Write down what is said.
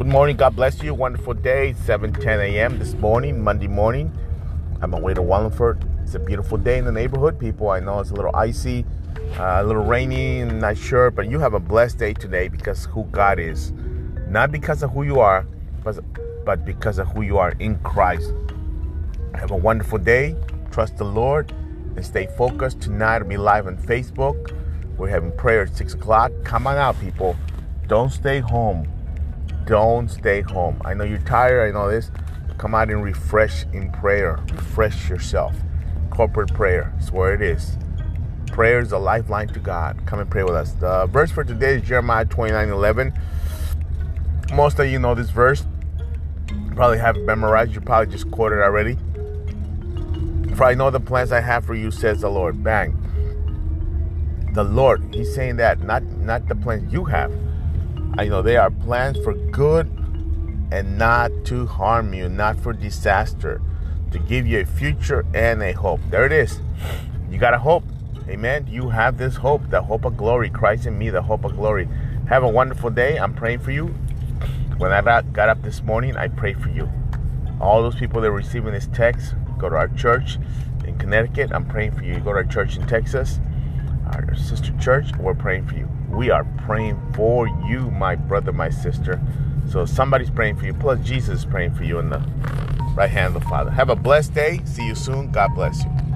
Good morning. God bless you. Wonderful day. 7 10 a.m. this morning, Monday morning. I'm on my way to Wallingford. It's a beautiful day in the neighborhood, people. I know it's a little icy, uh, a little rainy, not sure, but you have a blessed day today because who God is. Not because of who you are, but, but because of who you are in Christ. Have a wonderful day. Trust the Lord and stay focused. Tonight will be live on Facebook. We're having prayer at 6 o'clock. Come on out, people. Don't stay home. Don't stay home. I know you're tired. I know this. Come out and refresh in prayer. Refresh yourself. Corporate prayer is where it is. Prayer is a lifeline to God. Come and pray with us. The verse for today is Jeremiah 29 11. Most of you know this verse. You probably have it memorized. You probably just quoted already. For I know the plans I have for you, says the Lord. Bang. The Lord, He's saying that, not not the plans you have. I know they are plans for good and not to harm you, not for disaster, to give you a future and a hope. There it is. You got a hope. Amen. You have this hope, the hope of glory. Christ in me, the hope of glory. Have a wonderful day. I'm praying for you. When I got up this morning, I prayed for you. All those people that are receiving this text, go to our church in Connecticut. I'm praying for you. You go to our church in Texas, our sister church. We're praying for you. We are praying for you, my brother, my sister. So somebody's praying for you. Plus, Jesus is praying for you in the right hand of the Father. Have a blessed day. See you soon. God bless you.